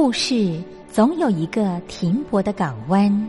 故事总有一个停泊的港湾。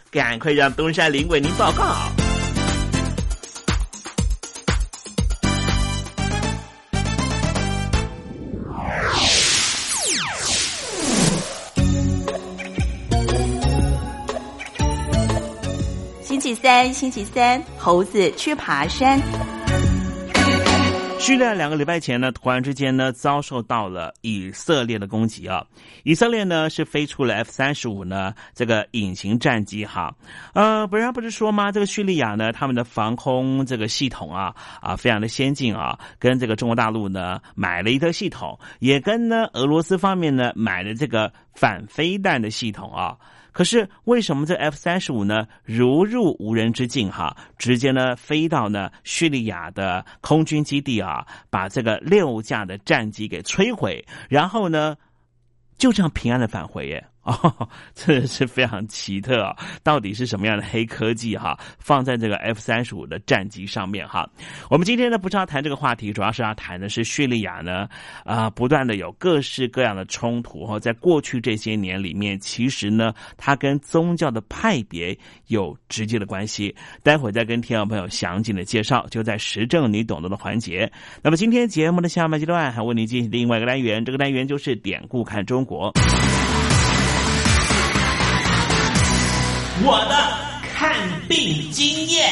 赶快让东山林为您报告。星期三，星期三，猴子去爬山。叙利亚两个礼拜前呢，突然之间呢，遭受到了以色列的攻击啊！以色列呢是飞出了 F 三十五呢这个隐形战机哈，呃，不然不是说吗？这个叙利亚呢，他们的防空这个系统啊啊非常的先进啊，跟这个中国大陆呢买了一个系统，也跟呢俄罗斯方面呢买了这个反飞弹的系统啊。可是为什么这 F 三十五呢如入无人之境哈，直接呢飞到呢叙利亚的空军基地啊，把这个六架的战机给摧毁，然后呢就这样平安的返回耶。哦，这是非常奇特啊！到底是什么样的黑科技哈？放在这个 F 三十五的战机上面哈？我们今天呢不是要谈这个话题，主要是要谈的是叙利亚呢啊，不断的有各式各样的冲突哈。在过去这些年里面，其实呢它跟宗教的派别有直接的关系。待会再跟听众朋友详尽的介绍，就在时政你懂得的环节。那么今天节目的下半阶段还为您进行另外一个单元，这个单元就是典故看中国。我的看病经验。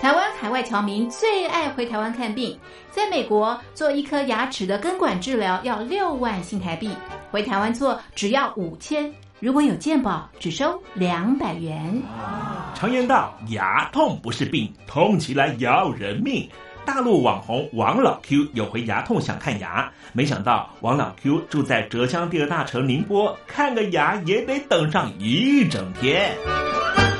台湾海外侨民最爱回台湾看病，在美国做一颗牙齿的根管治疗要六万新台币，回台湾做只要五千，如果有健保只收两百元。常言道，牙痛不是病，痛起来要人命。大陆网红王老 Q 有回牙痛想看牙，没想到王老 Q 住在浙江第二大城宁波，看个牙也得等上一整天。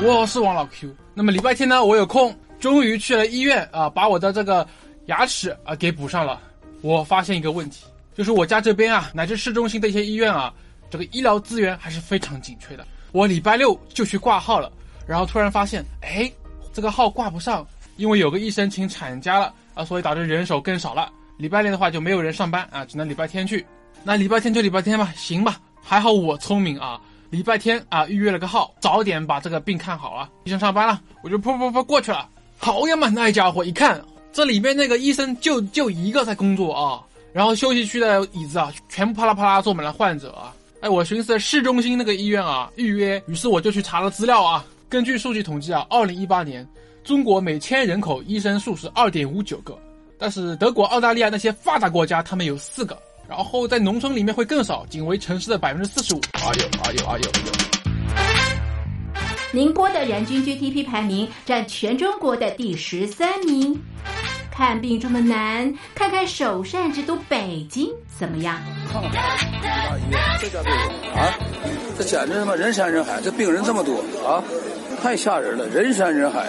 我是王老 Q，那么礼拜天呢，我有空，终于去了医院啊，把我的这个牙齿啊给补上了。我发现一个问题，就是我家这边啊，乃至市中心的一些医院啊，这个医疗资源还是非常紧缺的。我礼拜六就去挂号了，然后突然发现，哎，这个号挂不上。因为有个医生请产假了啊，所以导致人手更少了。礼拜六的话就没有人上班啊，只能礼拜天去。那礼拜天就礼拜天吧，行吧。还好我聪明啊，礼拜天啊预约了个号，早点把这个病看好啊。医生上班了，我就噗噗噗过去了。好呀嘛，那家伙一看，这里面那个医生就就一个在工作啊，然后休息区的椅子啊，全部啪啦啪啦坐满了患者啊。哎，我寻思市中心那个医院啊预约，于是我就去查了资料啊。根据数据统计啊，二零一八年。中国每千人口医生数是二点五九个，但是德国、澳大利亚那些发达国家，他们有四个。然后在农村里面会更少，仅为城市的百分之四十五。哎呦哎呦哎呦！宁波的人均 GDP 排名占全中国的第十三名。看病这么难，看看首善之都北京怎么样？看看大医院，这家病啊，这简直他妈人山人海，这病人这么多啊，太吓人了，人山人海。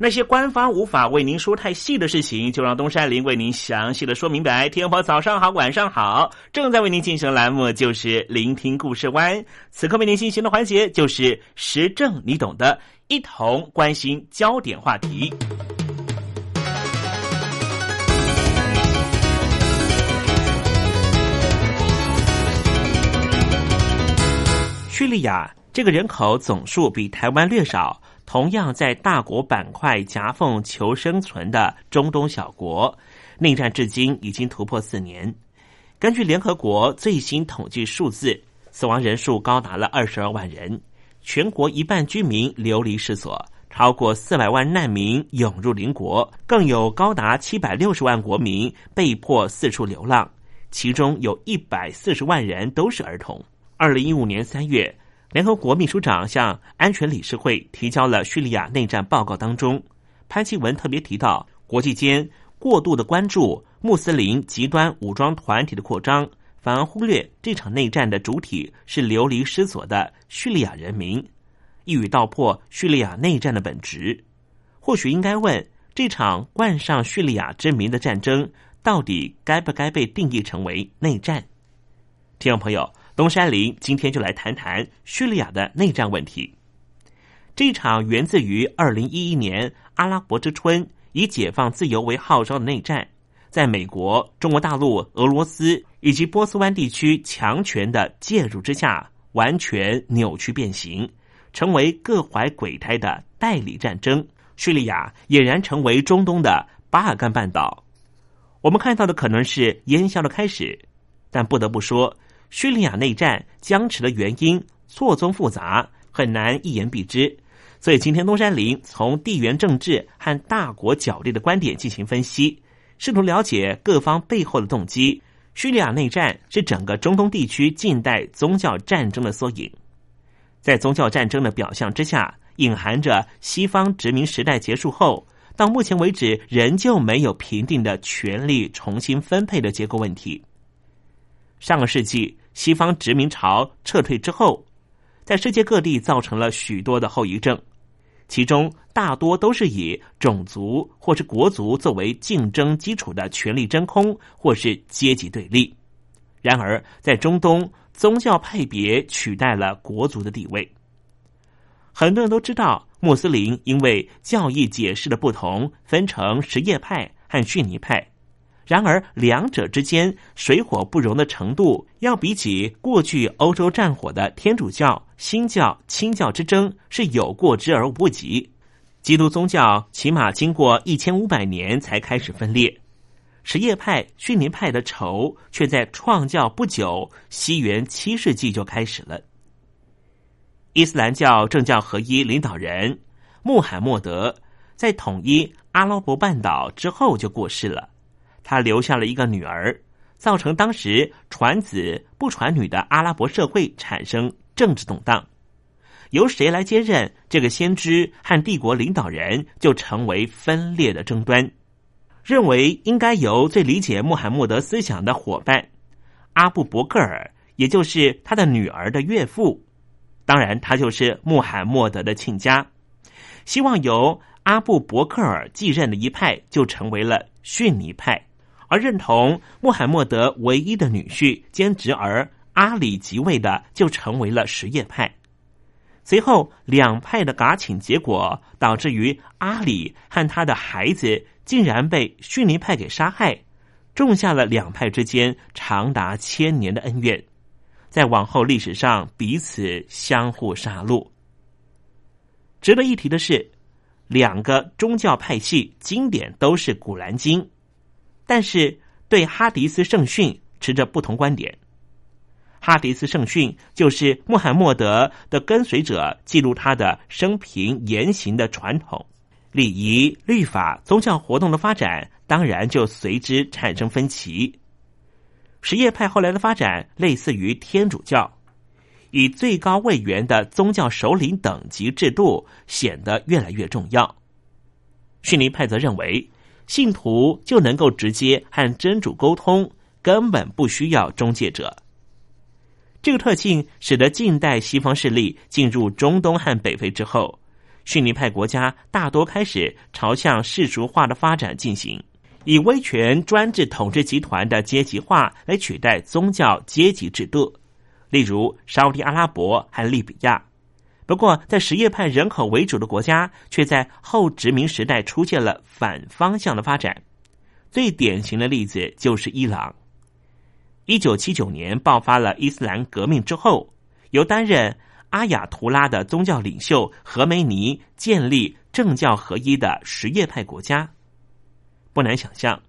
那些官方无法为您说太细的事情，就让东山林为您详细的说明白。天宝早上好，晚上好，正在为您进行的栏目就是聆听故事湾。此刻为您进行的环节就是时政，你懂的，一同关心焦点话题。叙利亚这个人口总数比台湾略少。同样在大国板块夹缝求生存的中东小国，内战至今已经突破四年。根据联合国最新统计数字，死亡人数高达了二十二万人，全国一半居民流离失所，超过四百万难民涌入邻国，更有高达七百六十万国民被迫四处流浪，其中有一百四十万人都是儿童。二零一五年三月，联合国秘书长向安全理事会提交了叙利亚内战报告当中，潘基文特别提到，国际间过度的关注。穆斯林极端武装团体的扩张，反而忽略这场内战的主体是流离失所的叙利亚人民，一语道破叙利亚内战的本质。或许应该问：这场冠上叙利亚之名的战争，到底该不该被定义成为内战？听众朋友，东山林今天就来谈谈叙利亚的内战问题。这场源自于二零一一年阿拉伯之春，以解放自由为号召的内战。在美国、中国大陆、俄罗斯以及波斯湾地区强权的介入之下，完全扭曲变形，成为各怀鬼胎的代理战争。叙利亚俨然成为中东的巴尔干半岛。我们看到的可能是烟消的开始，但不得不说，叙利亚内战僵持的原因错综复杂，很难一言蔽之。所以，今天东山林从地缘政治和大国角力的观点进行分析。试图了解各方背后的动机。叙利亚内战是整个中东地区近代宗教战争的缩影。在宗教战争的表象之下，隐含着西方殖民时代结束后，到目前为止仍旧没有平定的权力重新分配的结构问题。上个世纪，西方殖民潮撤退之后，在世界各地造成了许多的后遗症。其中大多都是以种族或是国族作为竞争基础的权力真空，或是阶级对立。然而，在中东，宗教派别取代了国族的地位。很多人都知道，穆斯林因为教义解释的不同，分成什叶派和逊尼派。然而，两者之间水火不容的程度，要比起过去欧洲战火的天主教、新教、清教之争是有过之而无不及。基督宗教起码经过一千五百年才开始分裂，什叶派、逊尼派的仇却在创教不久，西元七世纪就开始了。伊斯兰教政教合一领导人穆罕默德在统一阿拉伯半岛之后就过世了。他留下了一个女儿，造成当时传子不传女的阿拉伯社会产生政治动荡。由谁来接任这个先知和帝国领导人，就成为分裂的争端。认为应该由最理解穆罕默德思想的伙伴阿布伯克尔，也就是他的女儿的岳父，当然他就是穆罕默德的亲家，希望由阿布伯克尔继任的一派，就成为了逊尼派。而认同穆罕默德唯一的女婿兼侄儿阿里即位的，就成为了什叶派。随后两派的嘎请结果，导致于阿里和他的孩子竟然被逊尼派给杀害，种下了两派之间长达千年的恩怨，在往后历史上彼此相互杀戮。值得一提的是，两个宗教派系经典都是《古兰经》。但是，对哈迪斯圣训持着不同观点。哈迪斯圣训就是穆罕默德的跟随者记录他的生平言行的传统、礼仪、律法、宗教活动的发展，当然就随之产生分歧。什叶派后来的发展类似于天主教，以最高位元的宗教首领等级制度显得越来越重要。逊尼派则认为。信徒就能够直接和真主沟通，根本不需要中介者。这个特性使得近代西方势力进入中东和北非之后，逊尼派国家大多开始朝向世俗化的发展进行，以威权专制统治集团的阶级化来取代宗教阶级制度，例如沙特阿拉伯和利比亚。不过，在什叶派人口为主的国家，却在后殖民时代出现了反方向的发展。最典型的例子就是伊朗。一九七九年爆发了伊斯兰革命之后，由担任阿亚图拉的宗教领袖何梅尼建立政教合一的什叶派国家。不难想象，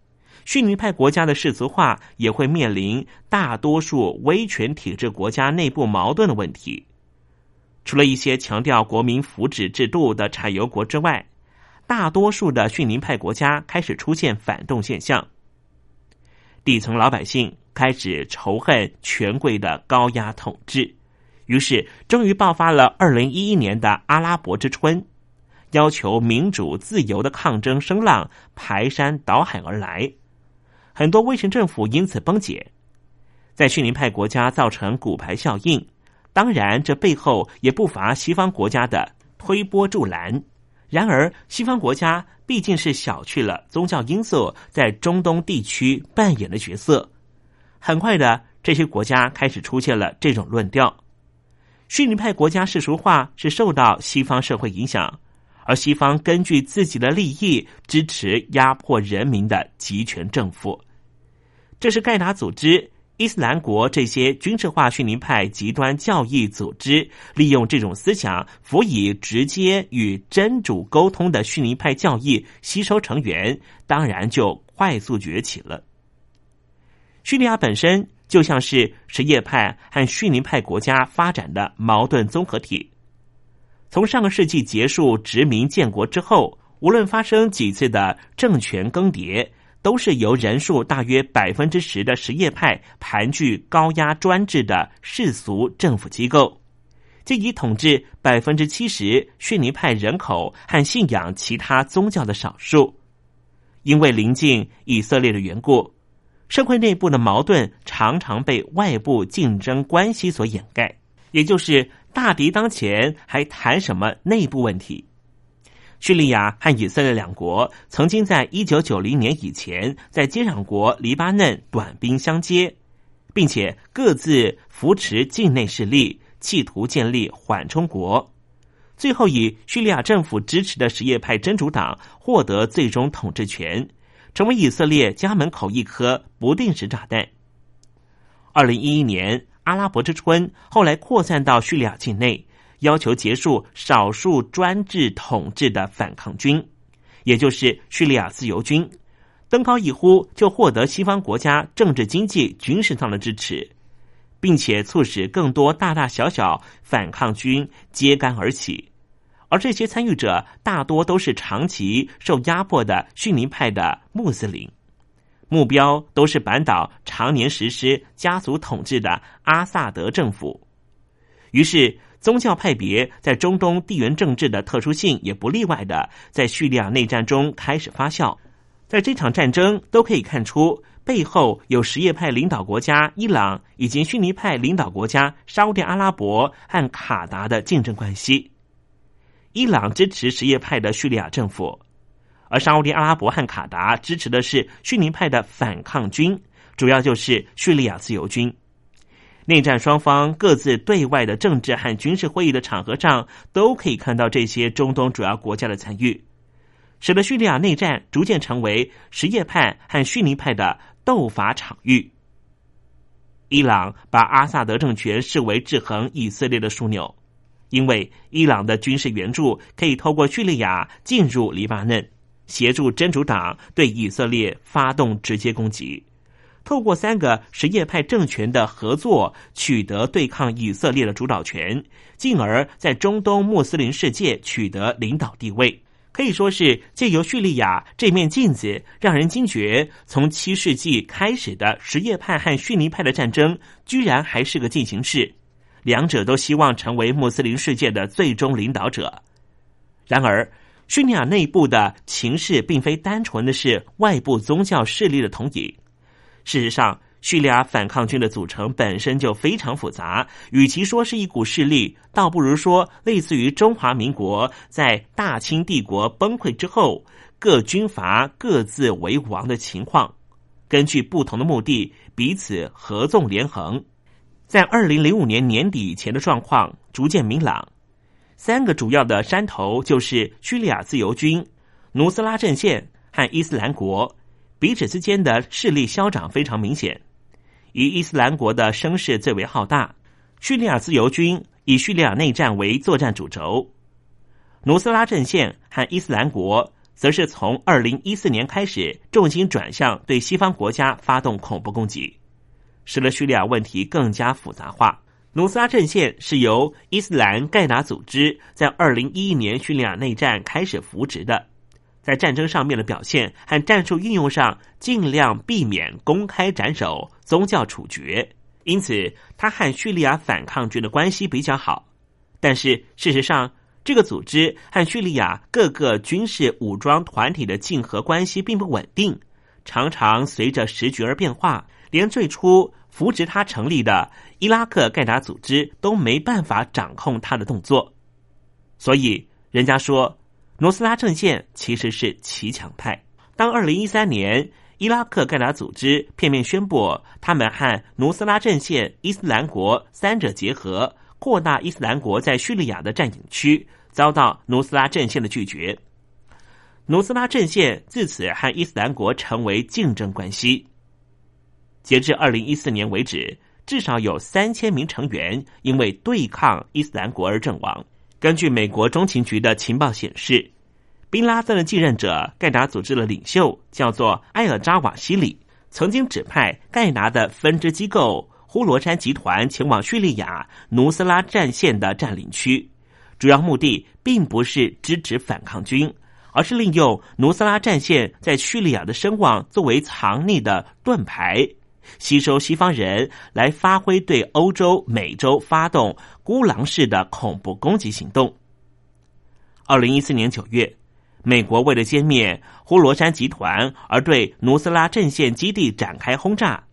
逊尼派国家的世俗化也会面临大多数威权体制国家内部矛盾的问题。除了一些强调国民福祉制度的产油国之外，大多数的逊尼派国家开始出现反动现象。底层老百姓开始仇恨权贵的高压统治，于是终于爆发了二零一一年的阿拉伯之春，要求民主自由的抗争声浪排山倒海而来，很多威权政府因此崩解，在逊尼派国家造成骨牌效应。当然，这背后也不乏西方国家的推波助澜。然而，西方国家毕竟是小觑了宗教因素在中东地区扮演的角色。很快的，这些国家开始出现了这种论调：逊尼派国家世俗化是受到西方社会影响，而西方根据自己的利益支持压迫人民的集权政府。这是盖达组织。伊斯兰国这些军事化逊尼派极端教义组织，利用这种思想，辅以直接与真主沟通的逊尼派教义吸收成员，当然就快速崛起了。叙利亚本身就像是什叶派和逊尼派国家发展的矛盾综合体。从上个世纪结束殖民建国之后，无论发生几次的政权更迭。都是由人数大约百分之十的什叶派盘踞高压专制的世俗政府机构，即以统治百分之七十逊尼派人口和信仰其他宗教的少数。因为临近以色列的缘故，社会内部的矛盾常常被外部竞争关系所掩盖，也就是大敌当前，还谈什么内部问题？叙利亚和以色列两国曾经在一九九零年以前在接壤国黎巴嫩短兵相接，并且各自扶持境内势力，企图建立缓冲国。最后以叙利亚政府支持的什叶派真主党获得最终统治权，成为以色列家门口一颗不定时炸弹。二零一一年阿拉伯之春后来扩散到叙利亚境内。要求结束少数专制统治的反抗军，也就是叙利亚自由军，登高一呼就获得西方国家政治、经济、军事上的支持，并且促使更多大大小小反抗军揭竿而起。而这些参与者大多都是长期受压迫的逊尼派的穆斯林，目标都是板倒常年实施家族统治的阿萨德政府。于是。宗教派别在中东地缘政治的特殊性也不例外的，在叙利亚内战中开始发酵。在这场战争都可以看出，背后有什叶派领导国家伊朗以及逊尼派领导国家沙特阿拉伯和卡达的竞争关系。伊朗支持什叶派的叙利亚政府，而沙特阿拉伯和卡达支持的是逊尼派的反抗军，主要就是叙利亚自由军。内战双方各自对外的政治和军事会议的场合上，都可以看到这些中东主要国家的参与，使得叙利亚内战逐渐成为什叶派和逊尼派的斗法场域。伊朗把阿萨德政权视为制衡以色列的枢纽，因为伊朗的军事援助可以透过叙利亚进入黎巴嫩，协助真主党对以色列发动直接攻击。透过三个什叶派政权的合作，取得对抗以色列的主导权，进而在中东穆斯林世界取得领导地位，可以说是借由叙利亚这面镜子，让人惊觉，从七世纪开始的什叶派和逊尼派的战争，居然还是个进行式，两者都希望成为穆斯林世界的最终领导者。然而，叙利亚内部的情势并非单纯的是外部宗教势力的统领。事实上，叙利亚反抗军的组成本身就非常复杂。与其说是一股势力，倒不如说类似于中华民国在大清帝国崩溃之后，各军阀各自为王的情况。根据不同的目的，彼此合纵连横。在二零零五年年底前的状况逐渐明朗。三个主要的山头就是叙利亚自由军、努斯拉阵线和伊斯兰国。彼此之间的势力消长非常明显，以伊斯兰国的声势最为浩大。叙利亚自由军以叙利亚内战为作战主轴。努斯拉阵线和伊斯兰国则是从二零一四年开始，重心转向对西方国家发动恐怖攻击，使得叙利亚问题更加复杂化。努斯拉阵线是由伊斯兰盖达组织在二零一一年叙利亚内战开始扶植的，在战争上面的表现和战术运用上，尽量避免公开斩首、宗教处决，因此他和叙利亚反抗军的关系比较好。但是事实上，这个组织和叙利亚各个军事武装团体的竞合关系并不稳定，常常随着时局而变化。连最初扶植他成立的伊拉克盖达组织都没办法掌控他的动作，所以人家说努斯拉阵线其实是骑墙派。当二零一三年伊拉克盖达组织片面宣布他们和努斯拉阵线、伊斯兰国三者结合，扩大伊斯兰国在叙利亚的占领区。遭到努斯拉阵线的拒绝，努斯拉阵线自此和伊斯兰国成为竞争关系。截至二零一四年为止，至少有三千名成员因为对抗伊斯兰国而阵亡。根据美国中情局的情报显示，宾拉登的继任者盖达组织的领袖叫做埃尔扎瓦西里，曾经指派盖达的分支机构呼罗珊集团前往叙利亚努斯拉战线的占领区。主要目的并不是支持反抗军，而是利用努斯拉战线在叙利亚的声望作为藏匿的盾牌，吸收西方人来发挥对欧洲、美洲发动孤狼式的恐怖攻击行动。二零一四年九月，美国为了歼灭呼罗珊集团而对努斯拉阵线基地展开轰炸，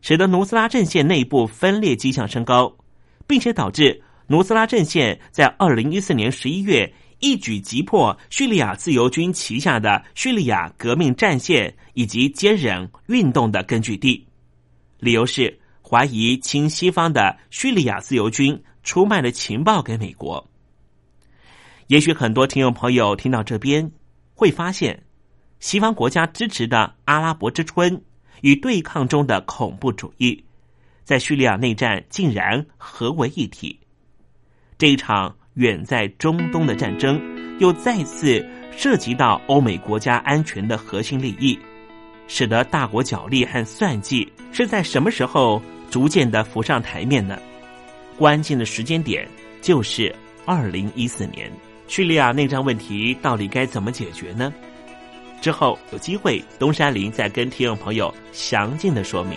使得努斯拉阵线内部分裂迹象升高，并且导致。努斯拉阵线在二零一四年十一月一举击破叙利亚自由军旗下的叙利亚革命战线以及坚忍运动的根据地，理由是怀疑亲西方的叙利亚自由军出卖了情报给美国。也许很多听众朋友听到这边会发现，西方国家支持的阿拉伯之春与对抗中的恐怖主义，在叙利亚内战竟然合为一体。这一场远在中东的战争，又再次涉及到欧美国家安全的核心利益，使得大国角力和算计是在什么时候逐渐的浮上台面呢？关键的时间点就是二零一四年，叙利亚内战问题到底该怎么解决呢？之后有机会，东山林再跟听众朋友详尽的说明。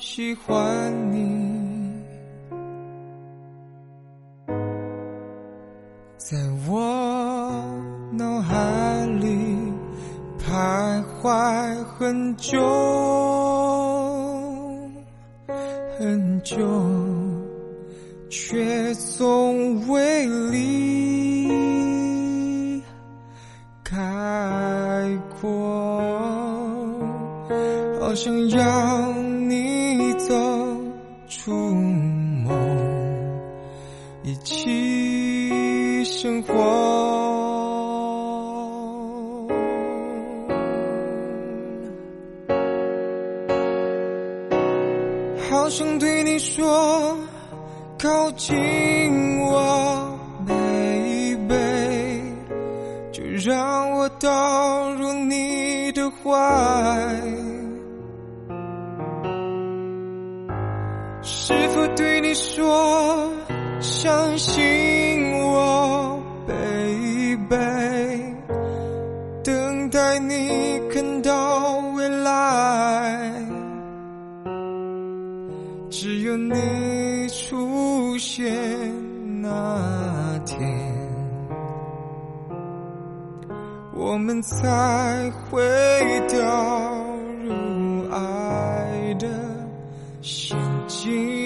喜欢你。在我脑海里徘徊很久很久。Jesus.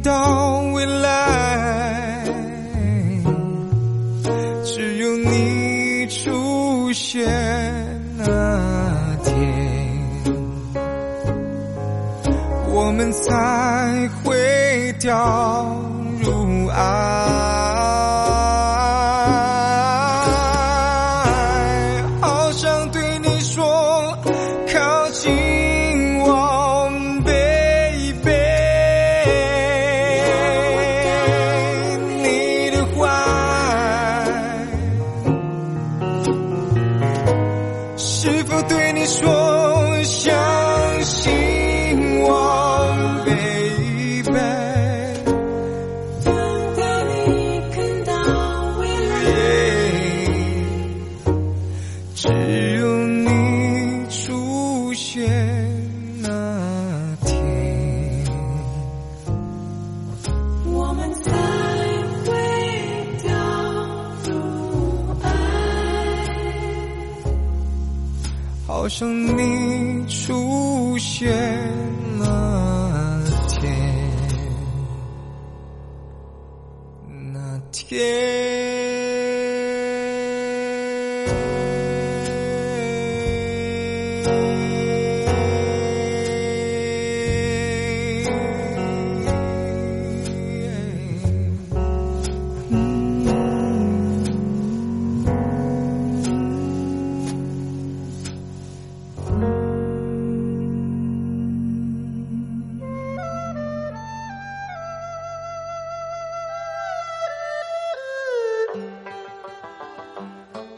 到未来只有你出现那天我们才会掉入爱。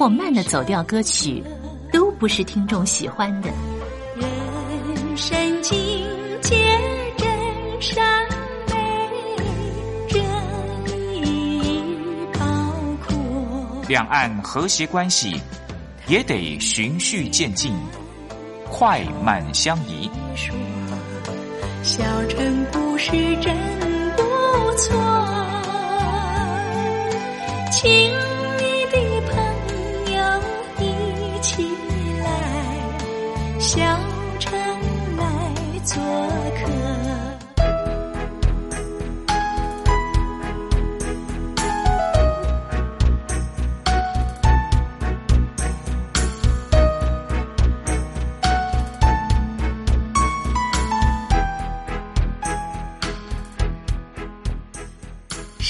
或慢的走调歌曲，都不是听众喜欢的。人生境界真善美，人意包括。两岸和谐关系也得循序渐进，快慢相宜。小城故事真不错，请。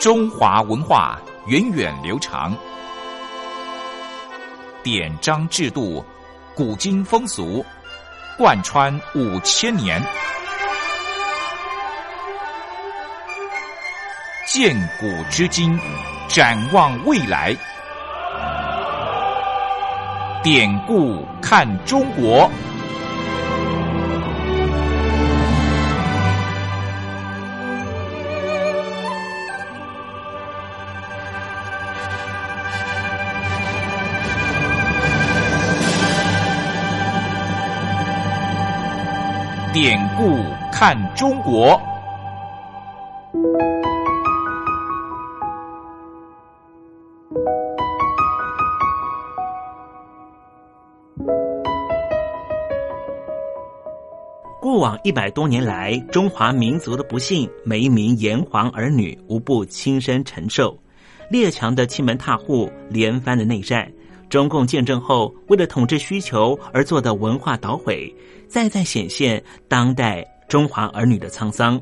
中华文化源远流长，典章制度、古今风俗贯穿五千年，建古知今，展望未来，典故看中国。看中国。过往一百多年来，中华民族的不幸，每一名炎黄儿女无不亲身承受。列强的欺门踏户，连番的内战。中共建政后，为了统治需求而做的文化捣毁，再再显现当代中华儿女的沧桑。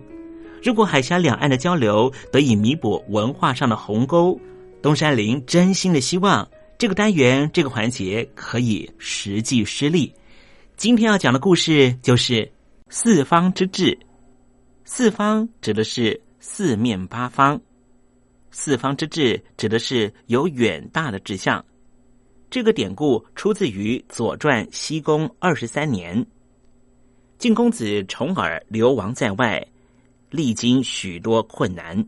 如果海峡两岸的交流得以弥补文化上的鸿沟，东山林真心的希望这个单元这个环节可以实际施力。今天要讲的故事就是四方之志。四方指的是四面八方，四方之志指的是有远大的志向。这个典故出自于《左传》西公二十三年。晋公子重耳流亡在外，历经许多困难，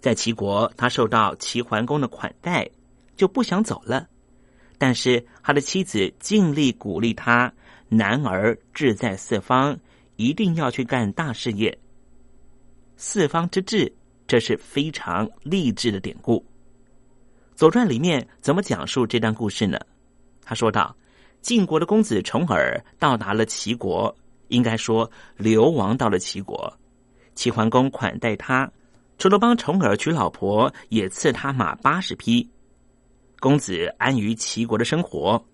在齐国他受到齐桓公的款待，就不想走了。但是他的妻子尽力鼓励他：“男儿志在四方，一定要去干大事业。”四方之志，这是非常励志的典故。《左传》里面怎么讲述这段故事呢？他说道：“晋国的公子重耳到达了齐国，应该说流亡到了齐国。齐桓公款待他，除了帮重耳娶老婆，也赐他马八十匹。”公子安于齐国的生活，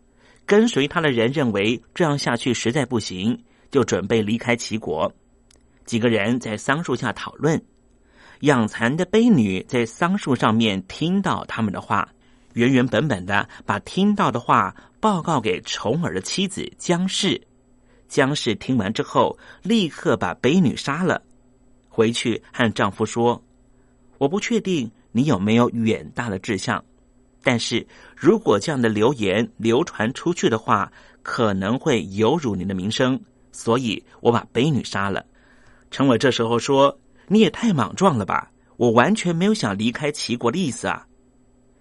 跟随他的人认为这样下去实在不行，就准备离开齐国。几个人在桑树下讨论，养蚕的卑女在桑树上面听到他们的话，原原本本的把听到的话报告给重耳的妻子姜氏。姜氏听完之后，立刻把卑女杀了，回去和丈夫说：“我不确定你有没有远大的志向。”但是如果这样的流言流传出去的话，可能会有辱您的名声，所以我把卑女杀了。陈伟这时候说：“你也太莽撞了吧！我完全没有想离开齐国的意思啊。”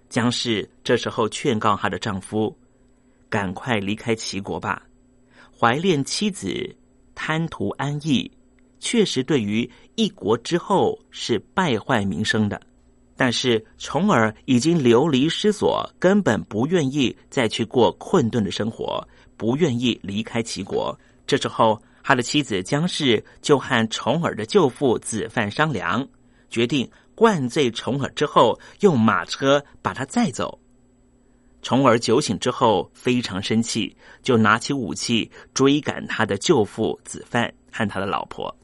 姜氏这时候劝告她的丈夫：“赶快离开齐国吧，怀恋妻子，贪图安逸，确实对于一国之后是败坏名声的。”但是重耳已经流离失所，根本不愿意再去过困顿的生活，不愿意离开齐国。这时候，他的妻子姜氏就和重耳的舅父子范商量，决定灌醉重耳之后，用马车把他载走。重耳酒醒之后非常生气，就拿起武器追赶他的舅父子范和他的老婆。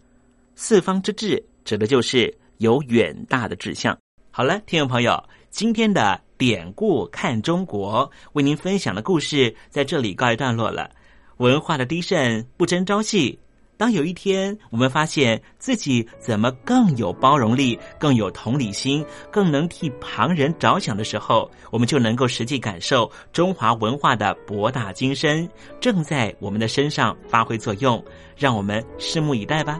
四方之志指的就是有远大的志向。好了，听众朋友，今天的典故看中国为您分享的故事在这里告一段落了。文化的低盛不争朝夕。当有一天我们发现自己怎么更有包容力、更有同理心、更能替旁人着想的时候，我们就能够实际感受中华文化的博大精深正在我们的身上发挥作用。让我们拭目以待吧。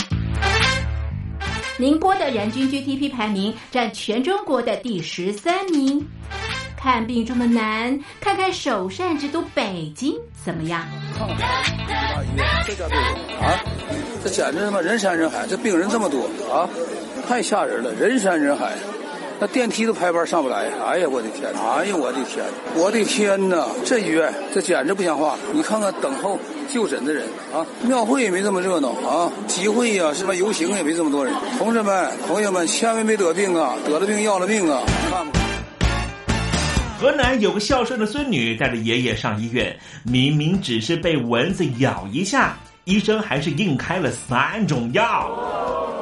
宁波的人均 GDP 排名占全中国的第十三名。看病这么难，看看首善之都北京怎么样？大医院，这家病啊，这简直他妈人山人海，这病人这么多啊，太吓人了，人山人海。那电梯都排班上不来，哎呀，我的天！哎呀，我的天！我的天哪！这医院这简直不像话！你看看等候就诊的人啊，庙会也没这么热闹啊，集会呀，是吧游行也没这么多人。同志们、朋友们，千万别得病啊！得了病要了命啊！看吧。河南有个孝顺的孙女带着爷爷上医院，明明只是被蚊子咬一下，医生还是硬开了三种药。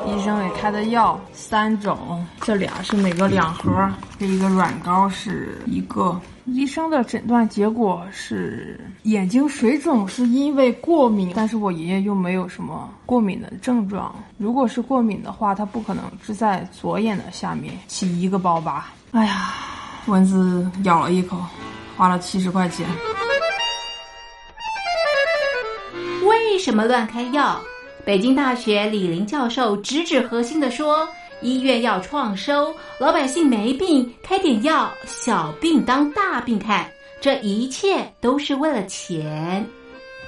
医生给开的药三种，这俩是每个两盒，这一个软膏是一个。医生的诊断结果是眼睛水肿，是因为过敏，但是我爷爷又没有什么过敏的症状。如果是过敏的话，他不可能是在左眼的下面起一个包吧。哎呀，蚊子咬了一口，花了七十块钱。为什么乱开药？北京大学李林教授直指核心的说：“医院要创收，老百姓没病，开点药，小病当大病看，这一切都是为了钱。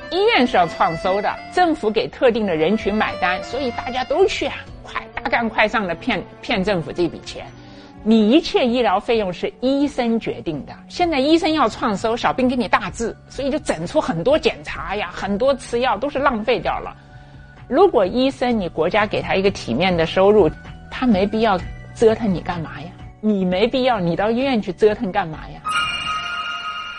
医院是要创收的，政府给特定的人群买单，所以大家都去啊，快大干快上的骗骗政府这笔钱。你一切医疗费用是医生决定的，现在医生要创收，小病给你大治，所以就整出很多检查呀，很多吃药都是浪费掉了。”如果医生你国家给他一个体面的收入，他没必要折腾你干嘛呀？你没必要，你到医院去折腾干嘛呀？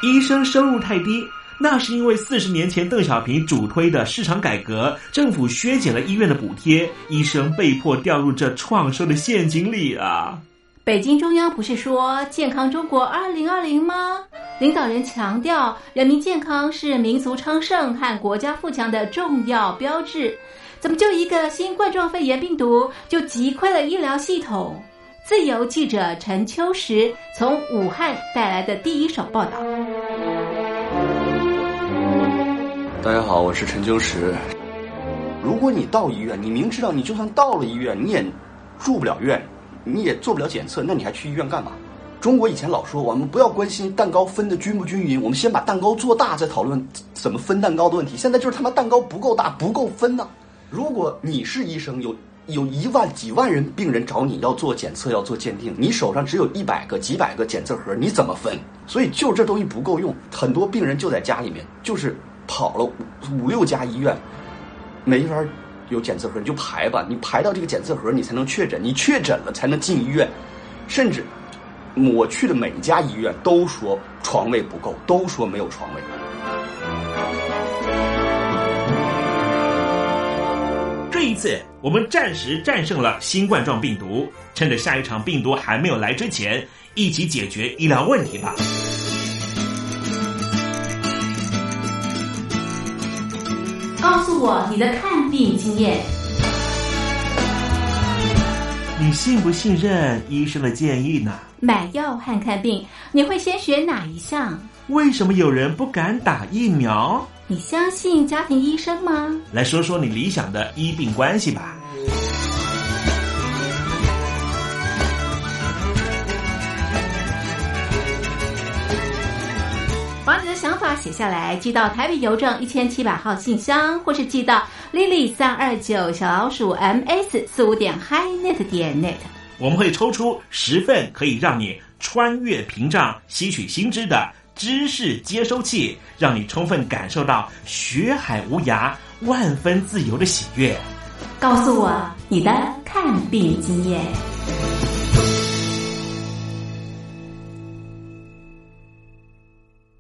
医生收入太低，那是因为四十年前邓小平主推的市场改革，政府削减了医院的补贴，医生被迫掉入这创收的陷阱里啊。北京中央不是说健康中国二零二零吗？领导人强调，人民健康是民族昌盛和国家富强的重要标志。怎么就一个新冠状肺炎病毒就击溃了医疗系统？自由记者陈秋实从武汉带来的第一手报道。大家好，我是陈秋实。如果你到医院，你明知道你就算到了医院，你也住不了院，你也做不了检测，那你还去医院干嘛？中国以前老说我们不要关心蛋糕分的均不均匀，我们先把蛋糕做大再讨论怎么分蛋糕的问题。现在就是他妈蛋糕不够大，不够分呢。如果你是医生，有有一万几万人病人找你要做检测、要做鉴定，你手上只有一百个、几百个检测盒，你怎么分？所以就这东西不够用，很多病人就在家里面，就是跑了五六家医院，没法有检测盒，你就排吧，你排到这个检测盒，你才能确诊，你确诊了才能进医院，甚至我去的每一家医院都说床位不够，都说没有床位。这一次，我们暂时战胜了新冠状病毒。趁着下一场病毒还没有来之前，一起解决医疗问题吧。告诉我你的看病经验。你信不信任医生的建议呢？买药和看病，你会先选哪一项？为什么有人不敢打疫苗？你相信家庭医生吗？来说说你理想的医病关系吧。把你的想法写下来，寄到台北邮政一千七百号信箱，或是寄到 lily 三二九小老鼠 ms 四五点 highnet 点 net。我们会抽出十份可以让你穿越屏障、吸取新知的知识接收器，让你充分感受到学海无涯、万分自由的喜悦。告诉我你的看病经验。